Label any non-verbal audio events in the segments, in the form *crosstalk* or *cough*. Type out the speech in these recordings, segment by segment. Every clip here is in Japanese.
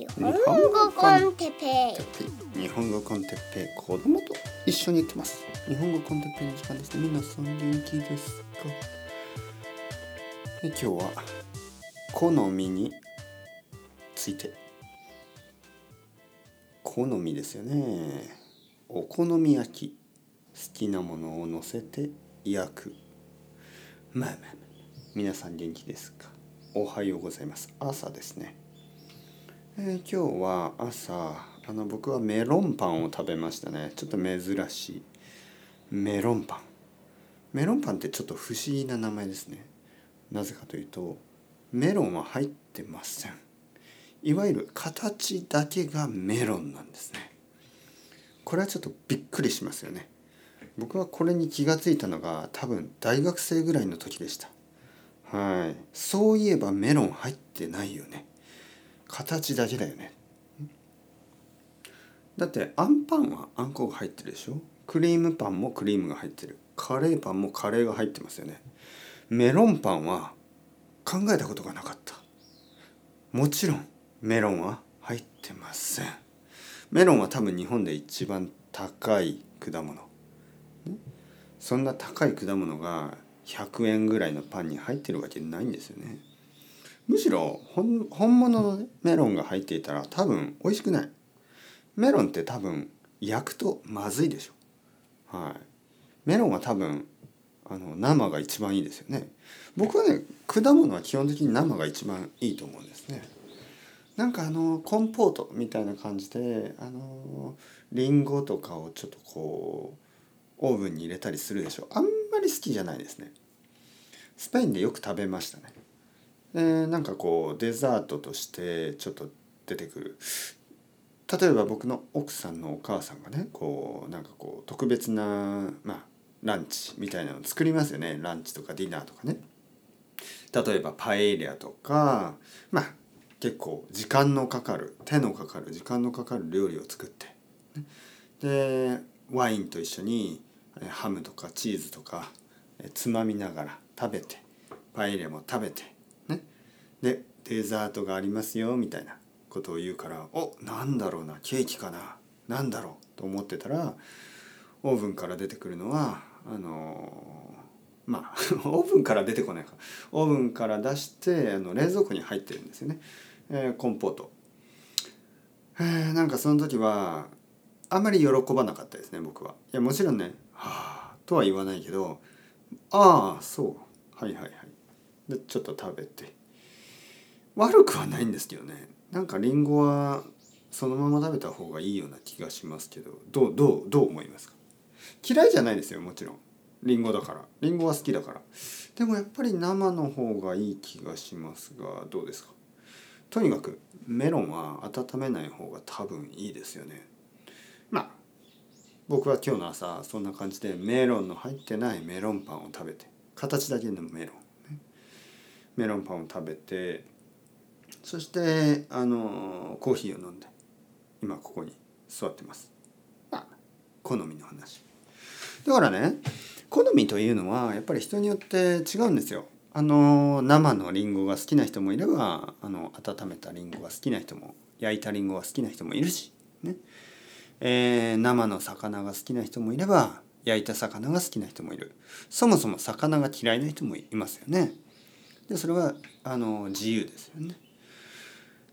日本語コンテペイ。日本語コンテッペイ。子供と一緒に言ってます。日本語コンテッペイの時間です。ね皆さん元気ですか？で今日は好みについて。好みですよね。お好み焼き好きなものを乗せて焼く。まあまあまあ。皆さん元気ですか？おはようございます。朝ですねえー、今日は朝あの僕はメロンパンを食べましたね。ちょっと珍しい。メロンパン。メロンパンってちょっと不思議な名前ですね。なぜかというとメロンは入ってません。いわゆる形だけがメロンなんですね。これはちょっとびっくりしますよね。僕はこれに気がついたのが多分大学生ぐらいの時でした。はい。そういえばメロン入ってないよね。形だけだよね。だってあんパンはあんこが入ってるでしょ？クリームパンもクリームが入ってる。カレーパンもカレーが入ってますよね。メロンパンは考えたことがなかった。もちろんメロンは入ってません。メロンは多分日本で一番高い果物。そんな高い果物が100円ぐらいのパンに入ってるわけないんですよね。むしろ本物の、ね、メロンが入っていたら多分美味しくない。メロンって多分焼くとまずいでしょ。はい。メロンは多分あの生が一番いいですよね。僕はね果物は基本的に生が一番いいと思うんですね。なんかあのコンポートみたいな感じであのリンゴとかをちょっとこうオーブンに入れたりするでしょ。あんまり好きじゃないですね。スペインでよく食べましたね。でなんかこうデザートとしてちょっと出てくる。例えば僕の奥さんのお母さんがねこうなんかこう特別なまあランチみたいなのを作りますよね。ランチとかディナーとかね。例えばパエリアとかまあ結構時間のかかる手のかかる時間のかかる料理を作って。でワインと一緒にハムとかチーズとかつまみながら食べてパエリアも食べてでデザートがありますよみたいなことを言うからおなんだろうなケーキかな何だろうと思ってたらオーブンから出てくるのはあのまあ *laughs* オーブンから出てこないか。オーブンから出してあの冷蔵庫に入ってるんですよね、えー、コンポート、えー、なんかその時はあまり喜ばなかったですね僕は。いやもちろんね「はあ」とは言わないけど「ああそうはいはいはい」でちょっと食べて。悪くはないんですけどね。なんかりんごはそのまま食べた方がいいような気がしますけど。どうどうどう思いますか？嫌いじゃないですよもちろん。りんごだから。りんごは好きだから。でもやっぱり生の方がいい気がしますがどうですか？とにかくメロンは温めない方が多分いいですよね。まあ僕は今日の朝そんな感じでメロンの入ってないメロンパンを食べて形だけのメロン、メロンパンを食べてそしてあのコーヒーを飲んで今ここに座ってます。あ。好みの話。だからね好みというのはやっぱり人によって違うんですよ。あの生のりんごが好きな人もいればあの温めたりんごが好きな人も焼いたりんごが好きな人もいるしね。えー、生の魚が好きな人もいれば焼いた魚が好きな人もいる。そもそも魚が嫌いな人もいますよね。でそれはあの自由ですよね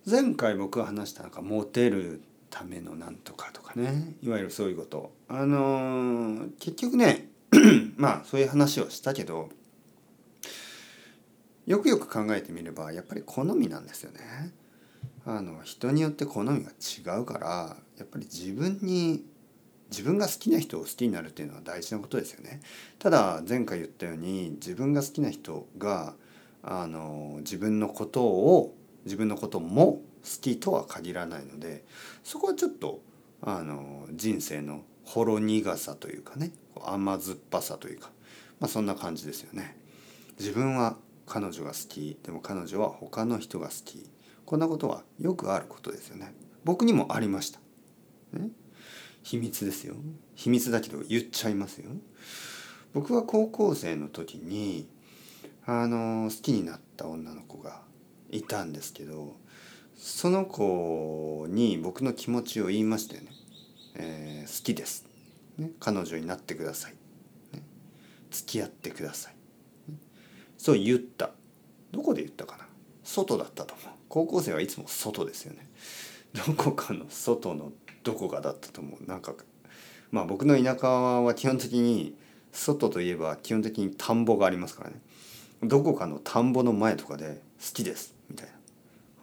前回僕が話したなんかモテるためのなんとかとかねいわゆるそういうことあのー、結局ね *clears throat* まあそういう話をしたけどよくよく考えてみればやっぱり好みなんですよね。あの人によって好みが違うからやっぱり自分に自分が好きな人を好きになるっていうのは大事なことですよね。ただ前回言ったように自分が好きな人があの自分のことを自分のことも好きとは限らないのでそこはちょっとあの人生のほろ苦さというかね甘酸っぱさというか、まあ、そんな感じですよね。自分は彼女が好きでも彼女は他の人が好きこんなことはよくあることですよね。僕にもありました。ね、秘密ですよ。秘密だけど言っちゃいますよ。僕は高校生の時にあの好きになった女の子がいたんですけどその子に僕の気持ちを言いましたよね。えー好きです、ね。彼女になってください。ね付き合ってください。ねそう言った。どこで言ったかな？外だったと思う。高校生はいつも外ですよね。どこかの外のどこかだったと思う。なんかまあ僕の田舎は基本的に外といえば基本的に田んぼがありますからね。どこかの田んぼの前とかで好きですみたい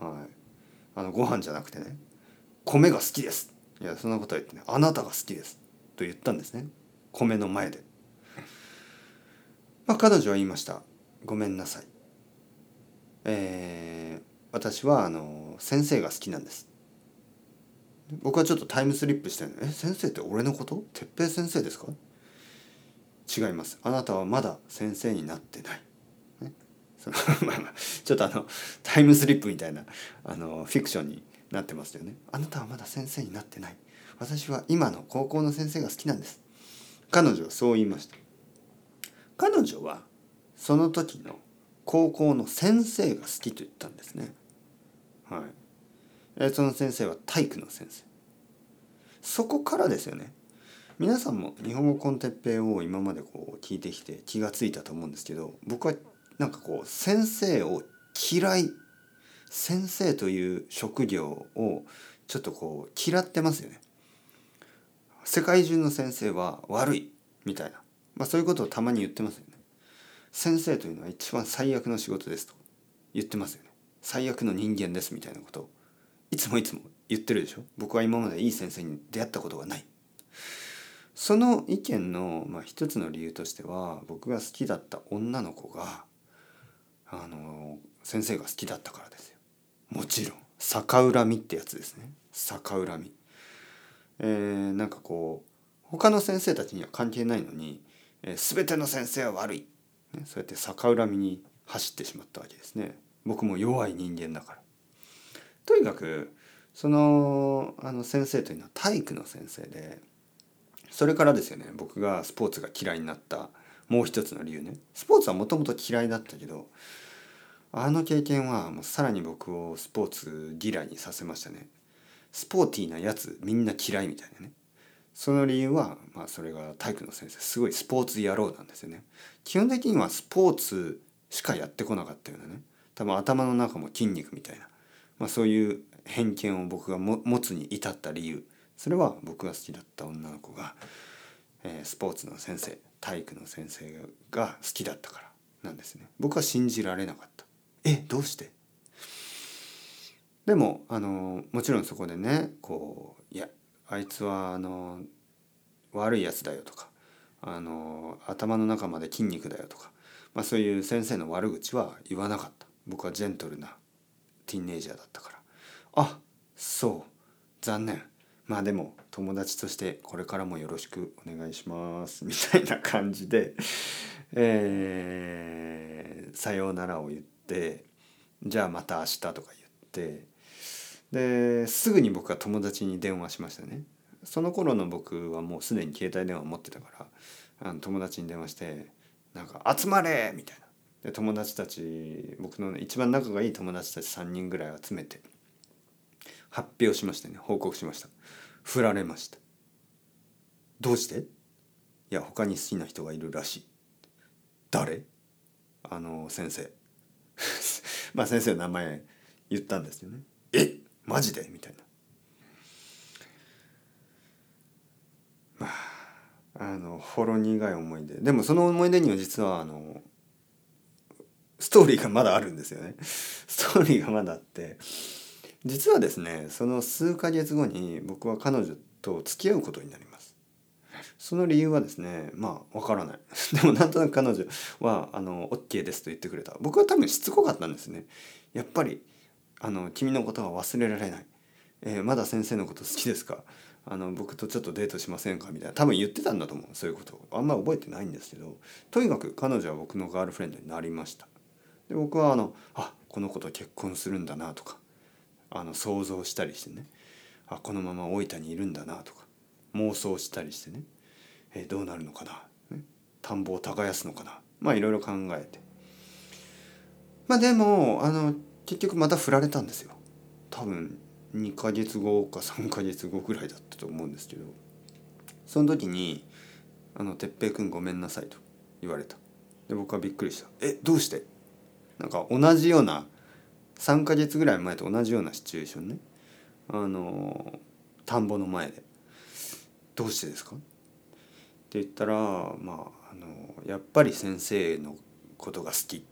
な。はい。あのご飯じゃなくてね米が好きです。いやそんなことは言ってねあなたが好きです。と言ったんですね。米の前で。まあ彼女は言いました。ごめんなさい。えー私はあの先生が好きなんです。僕はちょっとタイムスリップしてるえ先生って俺のこと？哲平先生ですか？違います。あなたはまだ先生になってない。その *laughs* ちょっとあのタイムスリップみたいなあのフィクションになってますよね。あなたはまだ先生になってない。私は今の高校の先生が好きなんです。彼女はそう言いました。彼女はその時の高校の先生が好きと言ったんですね。はい。えその先生は体育の先生。そこからですよね。皆さんも日本語コンテッペイを今までこう聞いてきて気がついたと思うんですけど僕はなんかこう先生を嫌い先生という職業をちょっとこう嫌ってますよね。世界中の先生は悪いみたいな、まあ、そういうことをたまに言ってますよね。先生というのは一番最悪の仕事ですと言ってますよね。最悪の人間ですみたいなことをいつもいつも言ってるでしょ僕は今までいい先生に出会ったことがないその意見の、まあ、一つの理由としては僕が好きだった女の子があの先生が好きだったからですよ。もちろん。逆恨みってやつですね。逆恨み。えー、なんかこう他の先生たちには関係ないのに、えー、全ての先生は悪い、ね、そうやって逆恨みに走ってしまったわけですね。僕も弱い人間だから。とにかくそのあの先生というのは体育の先生でそれからですよね。僕がスポーツが嫌いになったもう一つの理由ね。スポーツはもともと嫌いだったけどあの経験はもうさらに僕をスポーツ嫌いにさせましたね。スポーティーなやつみんな嫌いみたいなね。その理由はまあそれが体育の先生すごいスポーツ野郎なんですよね。基本的にはスポーツしかやってこなかったようなね。多分頭の中も筋肉みたいな、まあ、そういう偏見を僕がも持つに至った理由。それは僕が好きだった女の子が、えースポーツの先生。体育の先生が好きだったからなんですね。僕は信じられなかった。えどうして？でもあのもちろんそこでねこういやあいつはあの悪いやつだよとかあの頭の中まで筋肉だよとか、まあ、そういう先生の悪口は言わなかった。僕はジェントルなティーンエイジャーだったから。あそう。残念。まあでも友達としてこれからもよろしくお願いします *laughs* みたいな感じで、えーさようならを言ってじゃあまた明日とか言ってですぐに僕は友達に電話しましたね。その頃の僕はもうすでに携帯電話持ってたからあの友達に電話してなんか「集まれ!」みたいな。で友達たち僕の一番仲がいい友達たち3人ぐらい集めて発表しましてね。報告しました。振られました。どうして？いや他に好きな人がいるらしい。誰？あの先生。*laughs* まあ先生の名前言ったんですよね。え？マジで？みたいな。まああのほろ苦い思い出。でもその思い出には実はあのストーリーがまだあるんですよね。ストーリーがまだあって。実はですねその数ヶ月後に僕は彼女と付き合うことになります。その理由はですねまあわからない。*laughs* でもなんとなく彼女はあの OK ですと言ってくれた。僕は多分しつこかったんですね。やっぱりあの君のことは忘れられない、えーまだ先生のこと好きですか？あの僕とちょっとデートしませんか？みたいな。多分言ってたんだと思う。そういうことあんま覚えてないんですけど。とにかく彼女は僕のガールフレンドになりました。で僕はあのあこの子と結婚するんだなとか。あの想像したりしてね。あこのまま大分にいるんだなとか。妄想したりしてね。えどうなるのかな、ね。田んぼを耕すのかな。まあいろいろ考えて。まあでもあの結局また振られたんですよ。多分2ヶ月後か3ヶ月後ぐらいだったと思うんですけど。その時に「あの哲平君ごめんなさい」と言われた。で僕はびっくりした「えどうして?」なんか同じような3ヶ月ぐらい前と同じようなシチュエーションね。あの田んぼの前で「どうしてですか?」って言ったらまああのやっぱり先生のことが好き。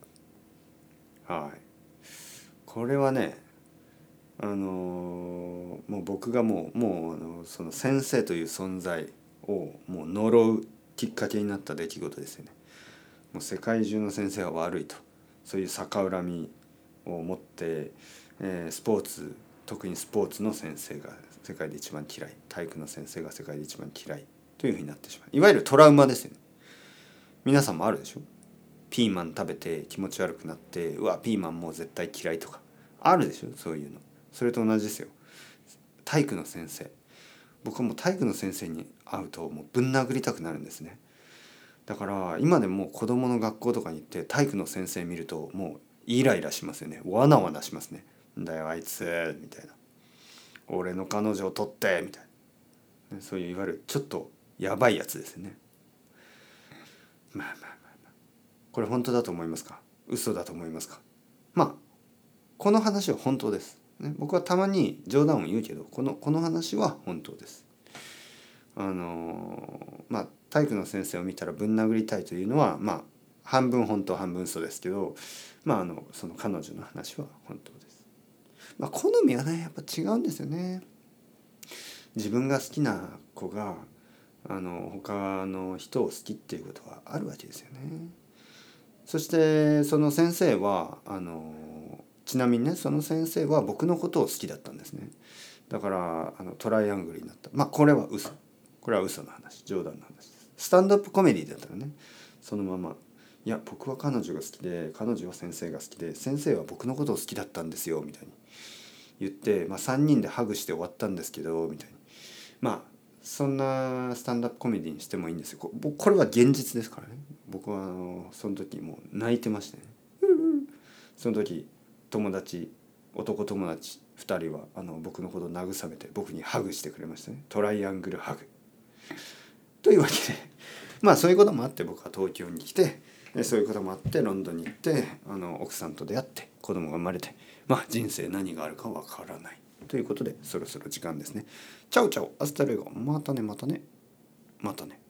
はい。これはねあのもう僕がもうもうあのその先生という存在をもう呪うきっかけになった出来事ですよね。もう世界中の先生は悪いと。そういう逆恨みを持って、えー、スポーツ特にスポーツの先生が世界で一番嫌い体育の先生が世界で一番嫌いというふうになってしまう。いわゆるトラウマですよね。皆さんもあるでしょ？ピーマン食べて気持ち悪くなってうわピーマンもう絶対嫌いとか。あるでしょ？そういうの。それと同じですよ。体育の先生。僕はもう体育の先生に会うともうぶん殴りたくなるんですね。だから今でも子供の学校とかに行って体育の先生見るともうイライラしますよね。わなわなしますね。だよあいつ。みたいな。俺の彼女を取ってみたいな。そういういわゆるちょっとやばいやつですよね。まあまあまあまあ。これ本当だと思いますか？嘘だと思いますか？まあこの話は本当です、ね、僕はたまに冗談を言うけどこのこの話は本当です。あのまあ体育の先生を見たらぶん殴りたいというのはまあ半分本当半分嘘ですけどまああのその彼女の話は本当です。まあ、好みはねやっぱ違うんですよね。自分が好きな子があの他の人を好きっていうことはあるわけですよね。そしてその先生はあのちなみにねその先生は僕のことを好きだったんですね。だからあのトライアングルになったまあこれは嘘これは嘘の話冗談の話ですスタンドアップコメディだったらねそのままいや僕は彼女が好きで彼女は先生が好きで先生は僕のことを好きだったんですよみたいに言って、まあ、3人でハグして終わったんですけどみたいに。まあそんなスタンダップコメディにしてもいいんですよ。これは現実ですからね。僕はあのその時もう泣いてましたね。その時友達男友達2人はあの僕のことを慰めて僕にハグしてくれましたね。トライアングルハグ。というわけでまあそういうこともあって僕は東京に来てそういうこともあってロンドンに行ってあの奥さんと出会って子供が生まれてまあ人生何があるかわからないということでそろそろ時間ですね。 ciao ciao hasta luego またねまたねまたね。